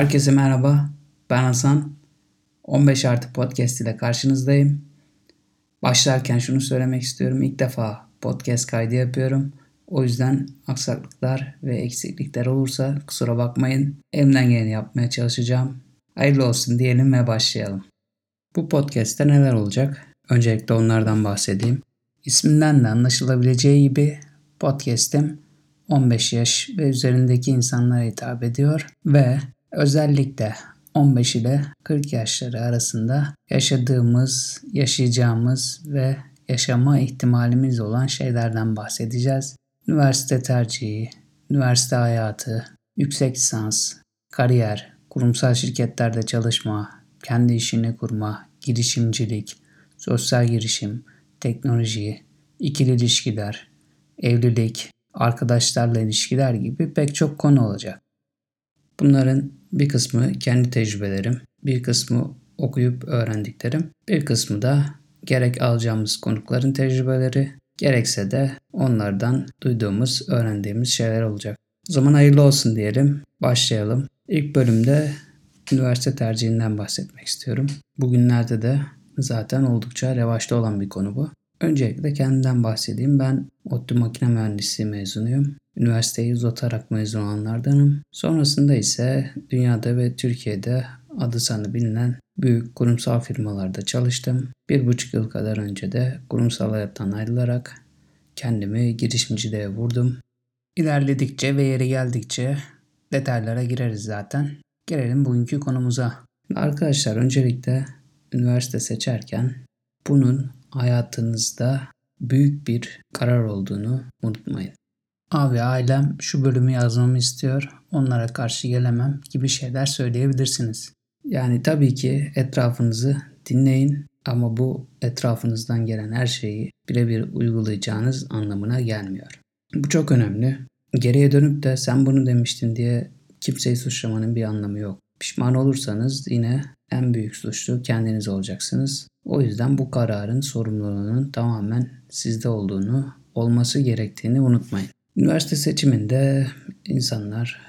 Herkese merhaba. Ben Hasan. 15 artı podcast ile karşınızdayım. Başlarken şunu söylemek istiyorum. İlk defa podcast kaydı yapıyorum. O yüzden aksaklıklar ve eksiklikler olursa kusura bakmayın. Elimden geleni yapmaya çalışacağım. Hayırlı olsun diyelim ve başlayalım. Bu podcast'te neler olacak? Öncelikle onlardan bahsedeyim. İsminden de anlaşılabileceği gibi podcast'im 15 yaş ve üzerindeki insanlara hitap ediyor ve özellikle 15 ile 40 yaşları arasında yaşadığımız, yaşayacağımız ve yaşama ihtimalimiz olan şeylerden bahsedeceğiz. Üniversite tercihi, üniversite hayatı, yüksek lisans, kariyer, kurumsal şirketlerde çalışma, kendi işini kurma, girişimcilik, sosyal girişim, teknoloji, ikili ilişkiler, evlilik, arkadaşlarla ilişkiler gibi pek çok konu olacak. Bunların bir kısmı kendi tecrübelerim, bir kısmı okuyup öğrendiklerim, bir kısmı da gerek alacağımız konukların tecrübeleri, gerekse de onlardan duyduğumuz, öğrendiğimiz şeyler olacak. O zaman hayırlı olsun diyelim. Başlayalım. İlk bölümde üniversite tercihinden bahsetmek istiyorum. Bugünlerde de zaten oldukça revaçta olan bir konu bu. Öncelikle kendimden bahsedeyim. Ben ODTÜ Makine Mühendisliği mezunuyum. Üniversiteyi uzatarak mezun olanlardanım. Sonrasında ise dünyada ve Türkiye'de adı sanı bilinen büyük kurumsal firmalarda çalıştım. Bir buçuk yıl kadar önce de kurumsal hayattan ayrılarak kendimi girişimciliğe vurdum. İlerledikçe ve yeri geldikçe detaylara gireriz zaten. Gelelim bugünkü konumuza. Arkadaşlar öncelikle üniversite seçerken bunun hayatınızda büyük bir karar olduğunu unutmayın. Abi ailem şu bölümü yazmamı istiyor, onlara karşı gelemem gibi şeyler söyleyebilirsiniz. Yani tabii ki etrafınızı dinleyin ama bu etrafınızdan gelen her şeyi birebir uygulayacağınız anlamına gelmiyor. Bu çok önemli. Geriye dönüp de sen bunu demiştin diye kimseyi suçlamanın bir anlamı yok. Pişman olursanız yine en büyük suçlu kendiniz olacaksınız. O yüzden bu kararın sorumluluğunun tamamen sizde olduğunu, olması gerektiğini unutmayın. Üniversite seçiminde insanlar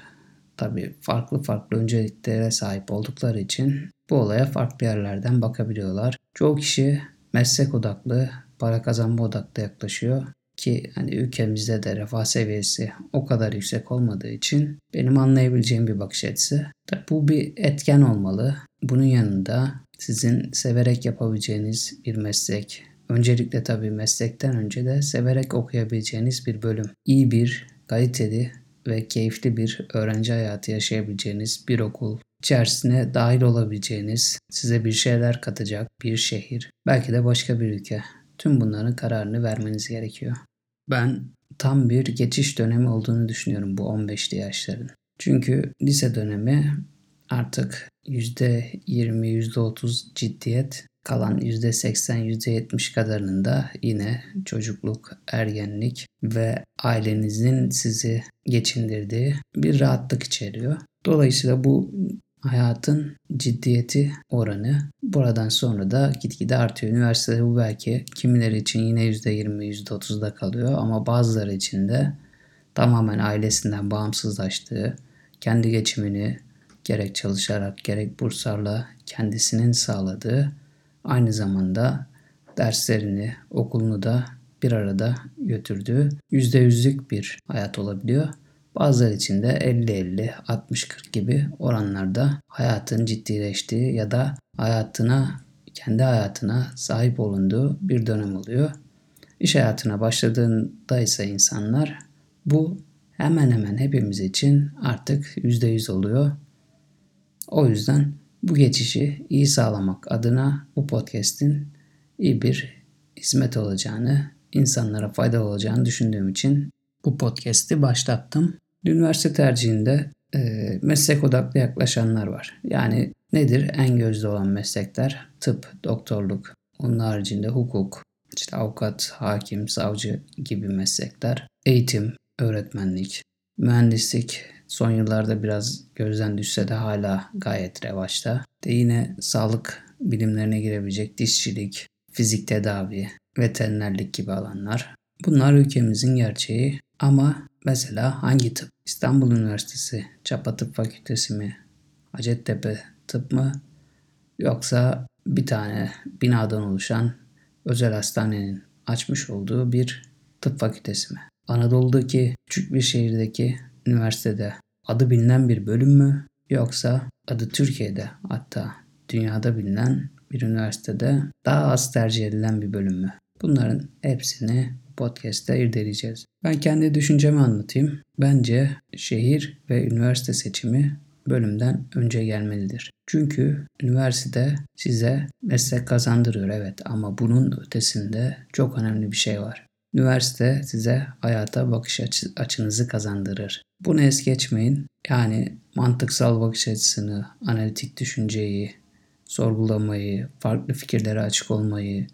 tabii farklı farklı önceliklere sahip oldukları için bu olaya farklı yerlerden bakabiliyorlar. Çoğu kişi meslek odaklı, para kazanma odaklı yaklaşıyor ki hani ülkemizde de refah seviyesi o kadar yüksek olmadığı için benim anlayabileceğim bir bakış açısı. Tabii bu bir etken olmalı. Bunun yanında sizin severek yapabileceğiniz bir meslek, öncelikle tabii meslekten önce de severek okuyabileceğiniz bir bölüm, iyi bir, kaliteli ve keyifli bir öğrenci hayatı yaşayabileceğiniz bir okul, içerisine dahil olabileceğiniz, size bir şeyler katacak bir şehir, belki de başka bir ülke. Tüm bunların kararını vermeniz gerekiyor. Ben tam bir geçiş dönemi olduğunu düşünüyorum bu 15'li yaşların. Çünkü lise dönemi artık %20, %30 ciddiyet, kalan %80, %70 kadarının da yine çocukluk, ergenlik ve ailenizin sizi geçindirdiği bir rahatlık içeriyor. Dolayısıyla bu hayatın ciddiyeti oranı buradan sonra da gitgide artıyor. Üniversitede bu belki kimileri için yine %20, %30'da kalıyor ama bazıları için de tamamen ailesinden bağımsızlaştığı, kendi geçimini gerek çalışarak gerek burslarla kendisinin sağladığı aynı zamanda derslerini, okulunu da bir arada götürdüğü %100'lük bir hayat olabiliyor. Bazıları için de 50-50, 60-40 gibi oranlarda hayatın ciddileştiği ya da hayatına, kendi hayatına sahip olunduğu bir dönem oluyor. İş hayatına başladığında ise insanlar bu hemen hemen hepimiz için artık %100 oluyor. O yüzden bu geçişi iyi sağlamak adına bu podcast'in iyi bir hizmet olacağını, insanlara faydalı olacağını düşündüğüm için bu podcast'i başlattım. Üniversite tercihinde e, meslek odaklı yaklaşanlar var. Yani nedir? En gözde olan meslekler tıp, doktorluk, onun haricinde hukuk, işte avukat, hakim, savcı gibi meslekler, eğitim, öğretmenlik, mühendislik, son yıllarda biraz gözden düşse de hala gayet revaçta. De yine sağlık bilimlerine girebilecek dişçilik, fizik tedavi, veterinerlik gibi alanlar. Bunlar ülkemizin gerçeği ama mesela hangi tıp? İstanbul Üniversitesi, Çapa Tıp Fakültesi mi? Hacettepe tıp mı yoksa bir tane binadan oluşan özel hastanenin açmış olduğu bir tıp fakültesi mi? Anadolu'daki küçük bir şehirdeki üniversitede adı bilinen bir bölüm mü yoksa adı Türkiye'de hatta dünyada bilinen bir üniversitede daha az tercih edilen bir bölüm mü? Bunların hepsini podcast'te irdeleyeceğiz. Ben kendi düşüncemi anlatayım. Bence şehir ve üniversite seçimi bölümden önce gelmelidir. Çünkü üniversite size meslek kazandırıyor evet ama bunun ötesinde çok önemli bir şey var. Üniversite size hayata bakış açı, açınızı kazandırır. Bunu es geçmeyin. Yani mantıksal bakış açısını, analitik düşünceyi, sorgulamayı, farklı fikirlere açık olmayı,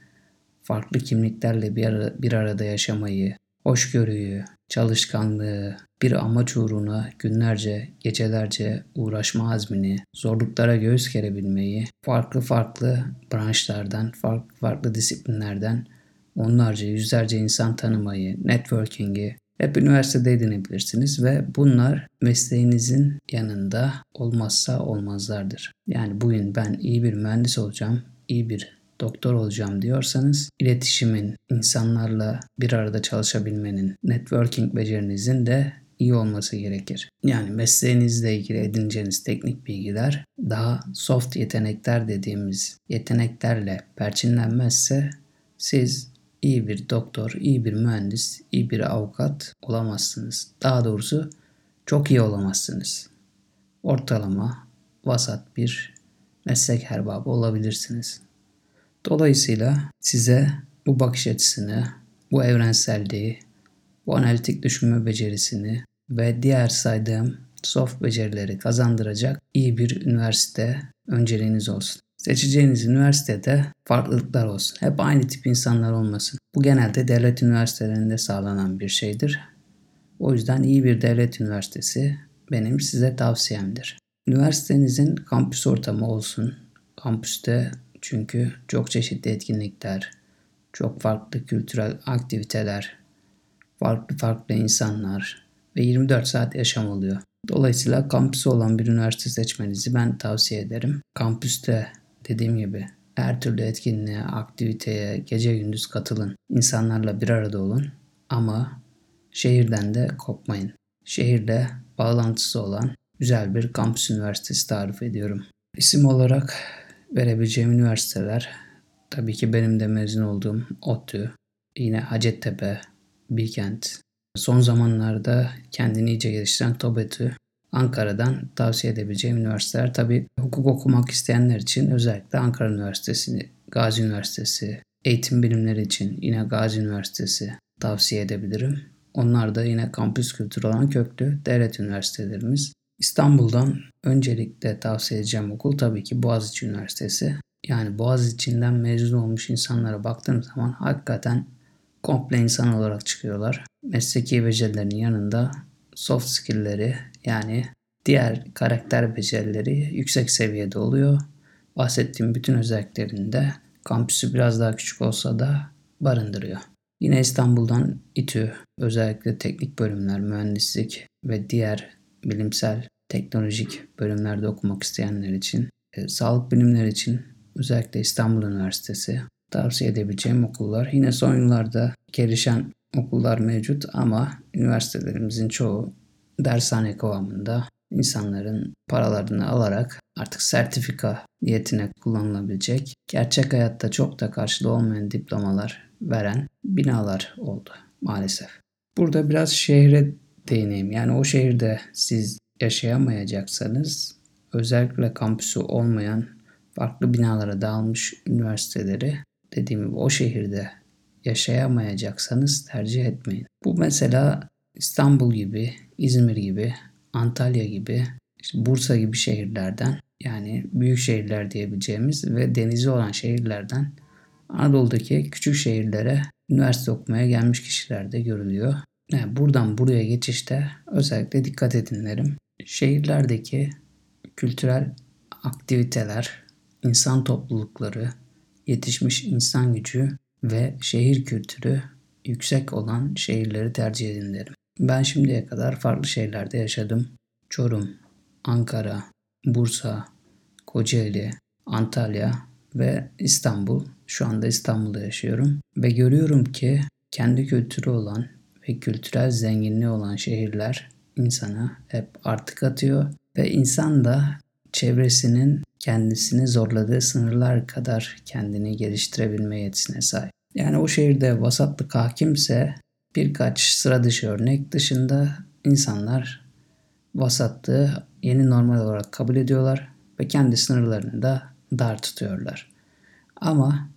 farklı kimliklerle bir, ara, bir arada yaşamayı, hoşgörüyü, çalışkanlığı, bir amaç uğruna günlerce, gecelerce uğraşma azmini, zorluklara göğüs gerebilmeyi, farklı farklı branşlardan, farklı farklı disiplinlerden onlarca, yüzlerce insan tanımayı, networking'i hep üniversitede edinebilirsiniz ve bunlar mesleğinizin yanında olmazsa olmazlardır. Yani bugün ben iyi bir mühendis olacağım, iyi bir doktor olacağım diyorsanız iletişimin, insanlarla bir arada çalışabilmenin, networking becerinizin de iyi olması gerekir. Yani mesleğinizle ilgili edineceğiniz teknik bilgiler daha soft yetenekler dediğimiz yeteneklerle perçinlenmezse siz iyi bir doktor, iyi bir mühendis, iyi bir avukat olamazsınız. Daha doğrusu çok iyi olamazsınız. Ortalama, vasat bir meslek erbabı olabilirsiniz. Dolayısıyla size bu bakış açısını, bu evrenselliği, bu analitik düşünme becerisini ve diğer saydığım soft becerileri kazandıracak iyi bir üniversite önceliğiniz olsun. Seçeceğiniz üniversitede farklılıklar olsun. Hep aynı tip insanlar olmasın. Bu genelde devlet üniversitelerinde sağlanan bir şeydir. O yüzden iyi bir devlet üniversitesi benim size tavsiyemdir. Üniversitenizin kampüs ortamı olsun. Kampüste çünkü çok çeşitli etkinlikler, çok farklı kültürel aktiviteler, farklı farklı insanlar ve 24 saat yaşam oluyor. Dolayısıyla kampüsü olan bir üniversite seçmenizi ben tavsiye ederim. Kampüste dediğim gibi her türlü etkinliğe, aktiviteye gece gündüz katılın. İnsanlarla bir arada olun ama şehirden de kopmayın. Şehirle bağlantısı olan güzel bir kampüs üniversitesi tarif ediyorum. İsim olarak verebileceğim üniversiteler tabii ki benim de mezun olduğum ODTÜ, yine Hacettepe, Bilkent. Son zamanlarda kendini iyice geliştiren TOBETÜ, Ankara'dan tavsiye edebileceğim üniversiteler. Tabii hukuk okumak isteyenler için özellikle Ankara Üniversitesi, Gazi Üniversitesi, eğitim bilimleri için yine Gazi Üniversitesi tavsiye edebilirim. Onlar da yine kampüs kültürü olan köklü devlet üniversitelerimiz. İstanbul'dan öncelikle tavsiye edeceğim okul tabii ki Boğaziçi Üniversitesi. Yani Boğaziçi'nden mezun olmuş insanlara baktığım zaman hakikaten komple insan olarak çıkıyorlar. Mesleki becerilerin yanında soft skill'leri yani diğer karakter becerileri yüksek seviyede oluyor. Bahsettiğim bütün özelliklerinde kampüsü biraz daha küçük olsa da barındırıyor. Yine İstanbul'dan İTÜ özellikle teknik bölümler, mühendislik ve diğer bilimsel, teknolojik bölümlerde okumak isteyenler için, e, sağlık bilimleri için özellikle İstanbul Üniversitesi tavsiye edebileceğim okullar. Yine son yıllarda gelişen okullar mevcut ama üniversitelerimizin çoğu dershane kıvamında insanların paralarını alarak artık sertifika niyetine kullanılabilecek, gerçek hayatta çok da karşılığı olmayan diplomalar veren binalar oldu maalesef. Burada biraz şehre değineyim. Yani o şehirde siz yaşayamayacaksanız özellikle kampüsü olmayan farklı binalara dağılmış üniversiteleri dediğim gibi o şehirde yaşayamayacaksanız tercih etmeyin. Bu mesela İstanbul gibi, İzmir gibi, Antalya gibi, işte Bursa gibi şehirlerden yani büyük şehirler diyebileceğimiz ve denizi olan şehirlerden Anadolu'daki küçük şehirlere üniversite okumaya gelmiş kişilerde görülüyor. Yani buradan buraya geçişte özellikle dikkat edinlerim. Şehirlerdeki kültürel aktiviteler, insan toplulukları, yetişmiş insan gücü ve şehir kültürü yüksek olan şehirleri tercih edin derim. Ben şimdiye kadar farklı şehirlerde yaşadım. Çorum, Ankara, Bursa, Kocaeli, Antalya ve İstanbul. Şu anda İstanbul'da yaşıyorum ve görüyorum ki kendi kültürü olan ve kültürel zenginliği olan şehirler insana hep artık atıyor ve insan da çevresinin kendisini zorladığı sınırlar kadar kendini geliştirebilme yetisine sahip. Yani o şehirde vasatlık hakimse birkaç sıra dışı örnek dışında insanlar vasatlığı yeni normal olarak kabul ediyorlar ve kendi sınırlarını da dar tutuyorlar. Ama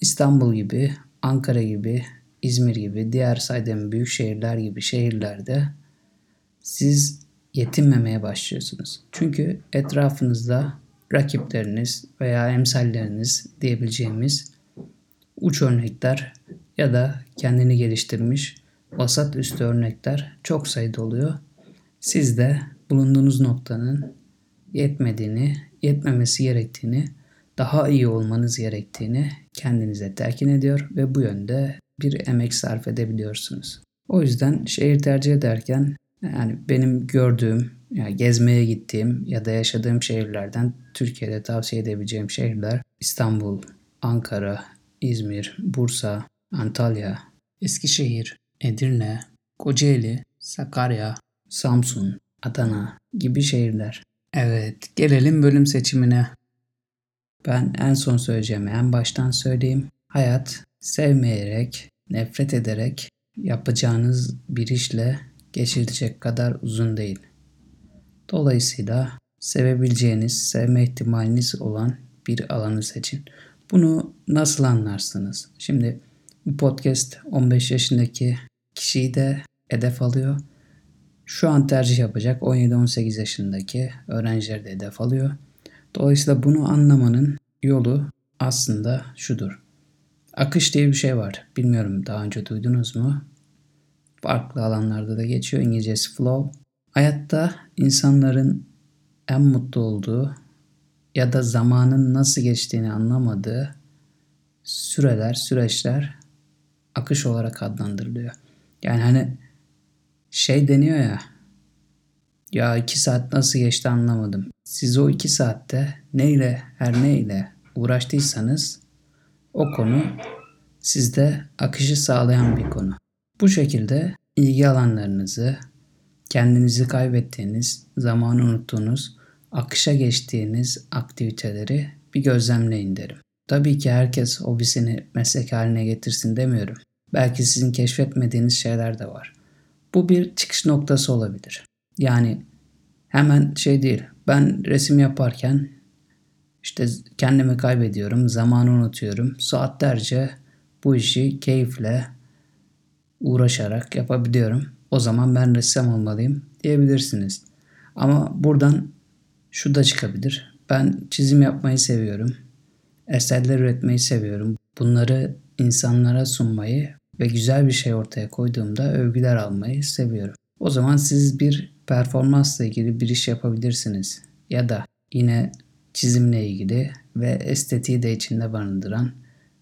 İstanbul gibi, Ankara gibi, İzmir gibi, diğer saydığım büyük şehirler gibi şehirlerde siz yetinmemeye başlıyorsunuz. Çünkü etrafınızda rakipleriniz veya emsalleriniz diyebileceğimiz uç örnekler ya da kendini geliştirmiş vasat üstü örnekler çok sayıda oluyor. Siz de bulunduğunuz noktanın yetmediğini, yetmemesi gerektiğini, daha iyi olmanız gerektiğini kendinize telkin ediyor ve bu yönde bir emek sarf edebiliyorsunuz. O yüzden şehir tercih ederken yani benim gördüğüm, yani gezmeye gittiğim ya da yaşadığım şehirlerden Türkiye'de tavsiye edebileceğim şehirler İstanbul, Ankara, İzmir, Bursa, Antalya, Eskişehir, Edirne, Kocaeli, Sakarya, Samsun, Adana gibi şehirler. Evet, gelelim bölüm seçimine. Ben en son söyleyeceğimi en baştan söyleyeyim. Hayat sevmeyerek, nefret ederek yapacağınız bir işle geçilecek kadar uzun değil. Dolayısıyla sevebileceğiniz, sevme ihtimaliniz olan bir alanı seçin. Bunu nasıl anlarsınız? Şimdi bu podcast 15 yaşındaki kişiyi de hedef alıyor. Şu an tercih yapacak 17-18 yaşındaki öğrencileri de hedef alıyor. Dolayısıyla bunu anlamanın yolu aslında şudur. Akış diye bir şey var. Bilmiyorum daha önce duydunuz mu? Farklı alanlarda da geçiyor. İngilizcesi flow. Hayatta insanların en mutlu olduğu ya da zamanın nasıl geçtiğini anlamadığı süreler, süreçler akış olarak adlandırılıyor. Yani hani şey deniyor ya ya iki saat nasıl geçti anlamadım. Siz o iki saatte neyle her neyle uğraştıysanız o konu sizde akışı sağlayan bir konu. Bu şekilde ilgi alanlarınızı, kendinizi kaybettiğiniz, zamanı unuttuğunuz, akışa geçtiğiniz aktiviteleri bir gözlemleyin derim. Tabii ki herkes hobisini meslek haline getirsin demiyorum. Belki sizin keşfetmediğiniz şeyler de var. Bu bir çıkış noktası olabilir. Yani hemen şey değil. Ben resim yaparken işte kendimi kaybediyorum, zamanı unutuyorum. Saatlerce bu işi keyifle uğraşarak yapabiliyorum. O zaman ben ressam olmalıyım diyebilirsiniz. Ama buradan şu da çıkabilir. Ben çizim yapmayı seviyorum. Eserler üretmeyi seviyorum. Bunları insanlara sunmayı ve güzel bir şey ortaya koyduğumda övgüler almayı seviyorum. O zaman siz bir performansla ilgili bir iş yapabilirsiniz. Ya da yine çizimle ilgili ve estetiği de içinde barındıran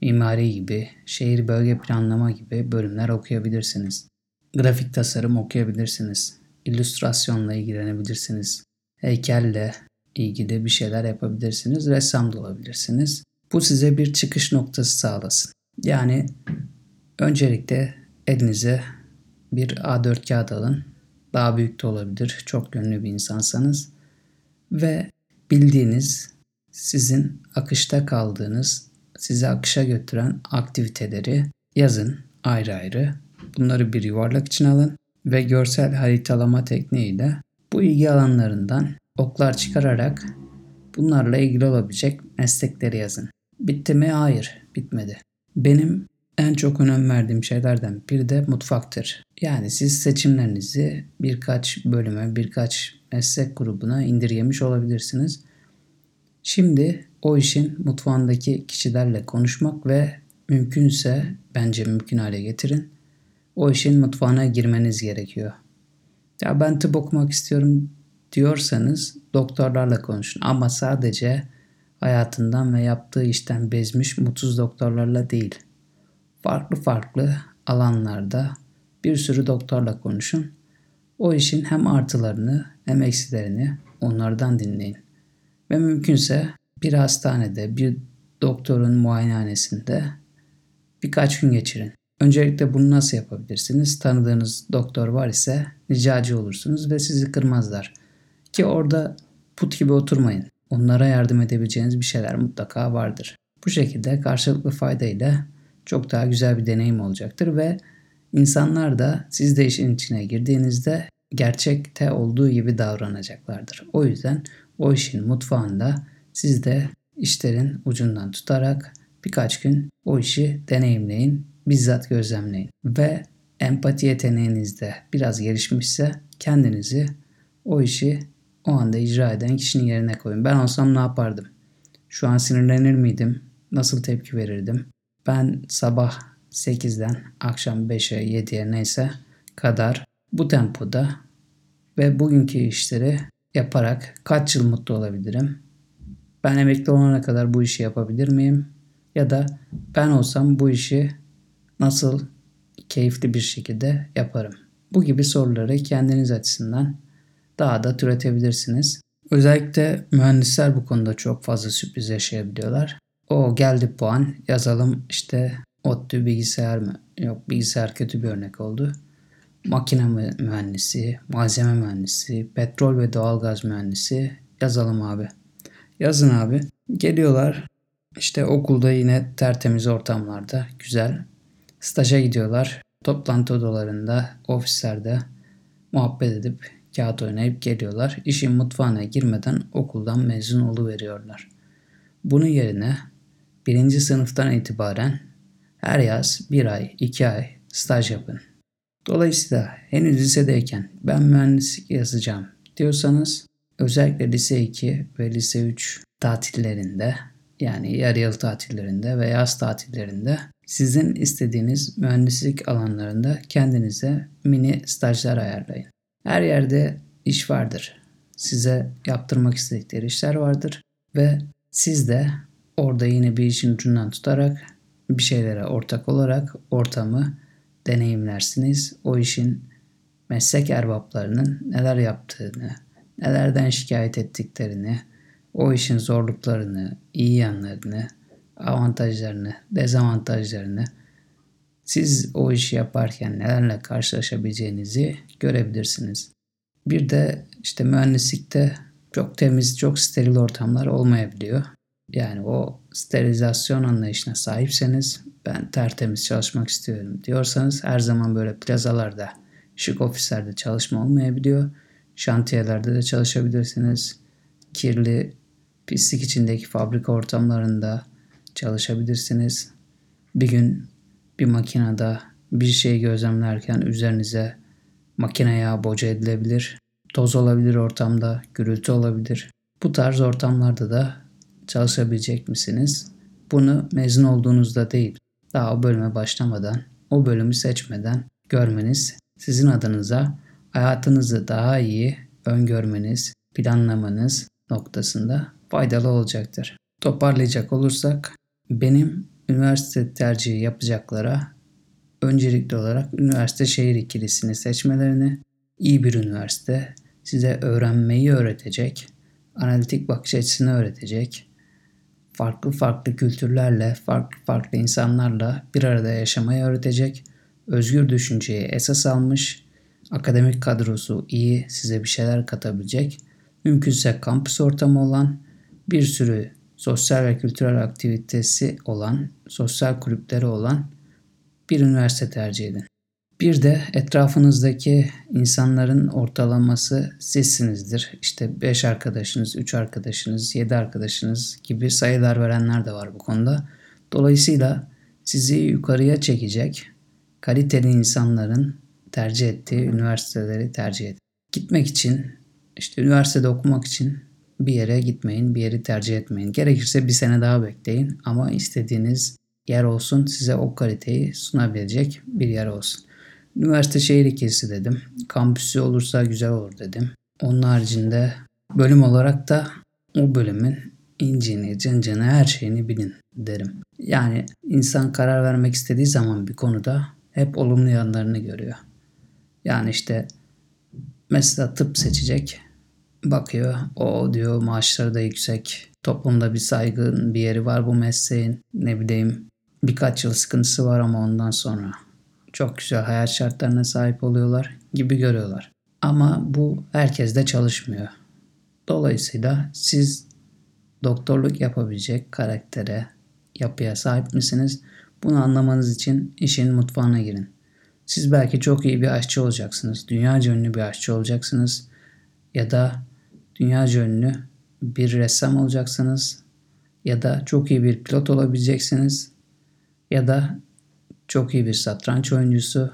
mimari gibi, şehir bölge planlama gibi bölümler okuyabilirsiniz. Grafik tasarım okuyabilirsiniz. İllüstrasyonla ilgilenebilirsiniz. Heykelle ilgili bir şeyler yapabilirsiniz. Ressam da olabilirsiniz. Bu size bir çıkış noktası sağlasın. Yani öncelikle elinize bir A4 kağıt alın. Daha büyük de olabilir. Çok gönüllü bir insansanız. Ve bildiğiniz, sizin akışta kaldığınız, sizi akışa götüren aktiviteleri yazın ayrı ayrı. Bunları bir yuvarlak için alın ve görsel haritalama tekniğiyle bu ilgi alanlarından oklar çıkararak bunlarla ilgili olabilecek meslekleri yazın. Bitti mi? Hayır, bitmedi. Benim en çok önem verdiğim şeylerden biri de mutfaktır. Yani siz seçimlerinizi birkaç bölüme, birkaç meslek grubuna indirgemiş olabilirsiniz. Şimdi o işin mutfağındaki kişilerle konuşmak ve mümkünse bence mümkün hale getirin. O işin mutfağına girmeniz gerekiyor. Ya ben tıp okumak istiyorum diyorsanız doktorlarla konuşun ama sadece hayatından ve yaptığı işten bezmiş mutsuz doktorlarla değil. Farklı farklı alanlarda bir sürü doktorla konuşun. O işin hem artılarını hem eksilerini onlardan dinleyin. Ve mümkünse bir hastanede, bir doktorun muayenehanesinde birkaç gün geçirin. Öncelikle bunu nasıl yapabilirsiniz? Tanıdığınız doktor var ise ricacı olursunuz ve sizi kırmazlar. Ki orada put gibi oturmayın. Onlara yardım edebileceğiniz bir şeyler mutlaka vardır. Bu şekilde karşılıklı faydayla çok daha güzel bir deneyim olacaktır ve insanlar da siz de işin içine girdiğinizde gerçekte olduğu gibi davranacaklardır. O yüzden o işin mutfağında siz de işlerin ucundan tutarak birkaç gün o işi deneyimleyin, bizzat gözlemleyin ve empati yeteneğiniz de biraz gelişmişse kendinizi o işi o anda icra eden kişinin yerine koyun. Ben olsam ne yapardım? Şu an sinirlenir miydim? Nasıl tepki verirdim? Ben sabah 8'den akşam 5'e 7'ye neyse kadar bu tempoda ve bugünkü işleri yaparak kaç yıl mutlu olabilirim? Ben emekli olana kadar bu işi yapabilir miyim? Ya da ben olsam bu işi nasıl keyifli bir şekilde yaparım? Bu gibi soruları kendiniz açısından daha da türetebilirsiniz. Özellikle mühendisler bu konuda çok fazla sürpriz yaşayabiliyorlar. O geldi puan yazalım işte ODTÜ bilgisayar mı? Yok bilgisayar kötü bir örnek oldu. Makine mühendisi, malzeme mühendisi, petrol ve doğalgaz mühendisi yazalım abi. Yazın abi. Geliyorlar işte okulda yine tertemiz ortamlarda güzel. Staja gidiyorlar. Toplantı odalarında, ofislerde muhabbet edip kağıt oynayıp geliyorlar. İşin mutfağına girmeden okuldan mezun veriyorlar. Bunun yerine birinci sınıftan itibaren her yaz bir ay, iki ay staj yapın. Dolayısıyla henüz lisedeyken ben mühendislik yazacağım diyorsanız özellikle lise 2 ve lise 3 tatillerinde yani yarı yıl tatillerinde ve yaz tatillerinde sizin istediğiniz mühendislik alanlarında kendinize mini stajlar ayarlayın. Her yerde iş vardır. Size yaptırmak istedikleri işler vardır ve siz de orada yine bir işin ucundan tutarak bir şeylere ortak olarak ortamı deneyimlersiniz. O işin meslek erbaplarının neler yaptığını, nelerden şikayet ettiklerini, o işin zorluklarını, iyi yanlarını, avantajlarını, dezavantajlarını siz o işi yaparken nelerle karşılaşabileceğinizi görebilirsiniz. Bir de işte mühendislikte çok temiz, çok steril ortamlar olmayabiliyor. Yani o sterilizasyon anlayışına sahipseniz ben tertemiz çalışmak istiyorum diyorsanız her zaman böyle plazalarda, şık ofislerde çalışma olmayabiliyor. Şantiyelerde de çalışabilirsiniz. Kirli, pislik içindeki fabrika ortamlarında çalışabilirsiniz. Bir gün bir makinede bir şey gözlemlerken üzerinize makine yağı boca edilebilir. Toz olabilir ortamda, gürültü olabilir. Bu tarz ortamlarda da çalışabilecek misiniz? Bunu mezun olduğunuzda değil, daha o bölüme başlamadan, o bölümü seçmeden görmeniz sizin adınıza hayatınızı daha iyi öngörmeniz, planlamanız noktasında faydalı olacaktır. Toparlayacak olursak benim üniversite tercihi yapacaklara öncelikli olarak üniversite şehir ikilisini seçmelerini, iyi bir üniversite size öğrenmeyi öğretecek, analitik bakış açısını öğretecek, farklı farklı kültürlerle, farklı farklı insanlarla bir arada yaşamayı öğretecek, özgür düşünceyi esas almış, akademik kadrosu iyi, size bir şeyler katabilecek, mümkünse kampüs ortamı olan, bir sürü sosyal ve kültürel aktivitesi olan, sosyal kulüpleri olan bir üniversite tercih edin. Bir de etrafınızdaki insanların ortalaması sizsinizdir. İşte 5 arkadaşınız, 3 arkadaşınız, 7 arkadaşınız gibi sayılar verenler de var bu konuda. Dolayısıyla sizi yukarıya çekecek kaliteli insanların tercih ettiği üniversiteleri tercih edin. Gitmek için, işte üniversitede okumak için bir yere gitmeyin, bir yeri tercih etmeyin. Gerekirse bir sene daha bekleyin ama istediğiniz yer olsun, size o kaliteyi sunabilecek bir yer olsun. Üniversite şehir ikisi dedim. Kampüsü olursa güzel olur dedim. Onun haricinde bölüm olarak da o bölümün incini, cıncını, her şeyini bilin derim. Yani insan karar vermek istediği zaman bir konuda hep olumlu yanlarını görüyor. Yani işte mesela tıp seçecek bakıyor. O diyor maaşları da yüksek. Toplumda bir saygın bir yeri var bu mesleğin. Ne bileyim birkaç yıl sıkıntısı var ama ondan sonra çok güzel hayat şartlarına sahip oluyorlar gibi görüyorlar. Ama bu herkeste çalışmıyor. Dolayısıyla siz doktorluk yapabilecek karaktere, yapıya sahip misiniz? Bunu anlamanız için işin mutfağına girin. Siz belki çok iyi bir aşçı olacaksınız. Dünyaca ünlü bir aşçı olacaksınız. Ya da dünyaca ünlü bir ressam olacaksınız. Ya da çok iyi bir pilot olabileceksiniz. Ya da çok iyi bir satranç oyuncusu.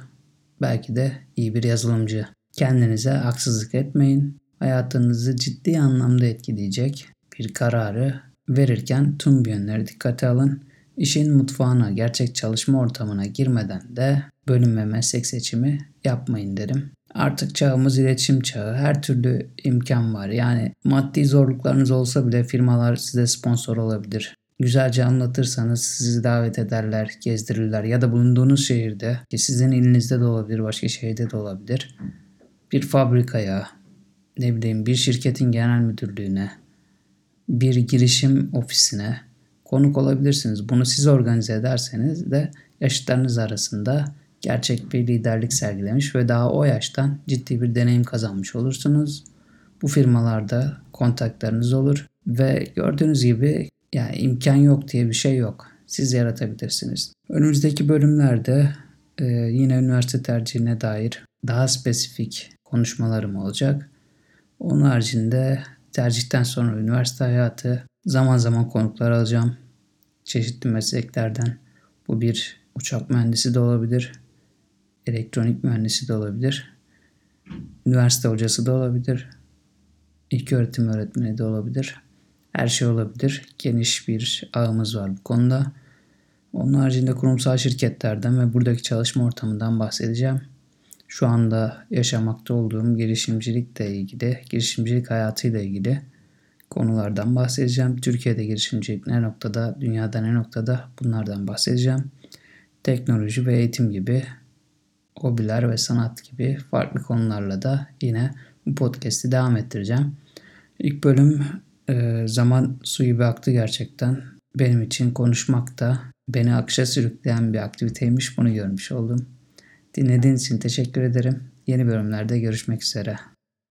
Belki de iyi bir yazılımcı. Kendinize haksızlık etmeyin. Hayatınızı ciddi anlamda etkileyecek bir kararı verirken tüm yönleri dikkate alın. İşin mutfağına, gerçek çalışma ortamına girmeden de bölüm ve meslek seçimi yapmayın derim. Artık çağımız iletişim çağı. Her türlü imkan var. Yani maddi zorluklarınız olsa bile firmalar size sponsor olabilir. Güzelce anlatırsanız sizi davet ederler, gezdirirler ya da bulunduğunuz şehirde ki sizin ilinizde de olabilir, başka şehirde de olabilir. Bir fabrikaya, ne bileyim bir şirketin genel müdürlüğüne, bir girişim ofisine konuk olabilirsiniz. Bunu siz organize ederseniz de yaşıtlarınız arasında gerçek bir liderlik sergilemiş ve daha o yaştan ciddi bir deneyim kazanmış olursunuz. Bu firmalarda kontaklarınız olur ve gördüğünüz gibi yani imkan yok diye bir şey yok. Siz yaratabilirsiniz. Önümüzdeki bölümlerde e, yine üniversite tercihine dair daha spesifik konuşmalarım olacak. Onun haricinde tercihten sonra üniversite hayatı zaman zaman konuklar alacağım. Çeşitli mesleklerden. Bu bir uçak mühendisi de olabilir. Elektronik mühendisi de olabilir. Üniversite hocası da olabilir. İlk öğretim öğretmeni de olabilir. Her şey olabilir. Geniş bir ağımız var bu konuda. Onun haricinde kurumsal şirketlerden ve buradaki çalışma ortamından bahsedeceğim. Şu anda yaşamakta olduğum girişimcilikle ilgili, girişimcilik hayatıyla ilgili konulardan bahsedeceğim. Türkiye'de girişimcilik ne noktada, dünyada ne noktada bunlardan bahsedeceğim. Teknoloji ve eğitim gibi, hobiler ve sanat gibi farklı konularla da yine bu podcast'i devam ettireceğim. İlk bölüm e, zaman suyu bir aktı gerçekten. Benim için konuşmak da beni akışa sürükleyen bir aktiviteymiş bunu görmüş oldum. Dinlediğiniz için teşekkür ederim. Yeni bölümlerde görüşmek üzere.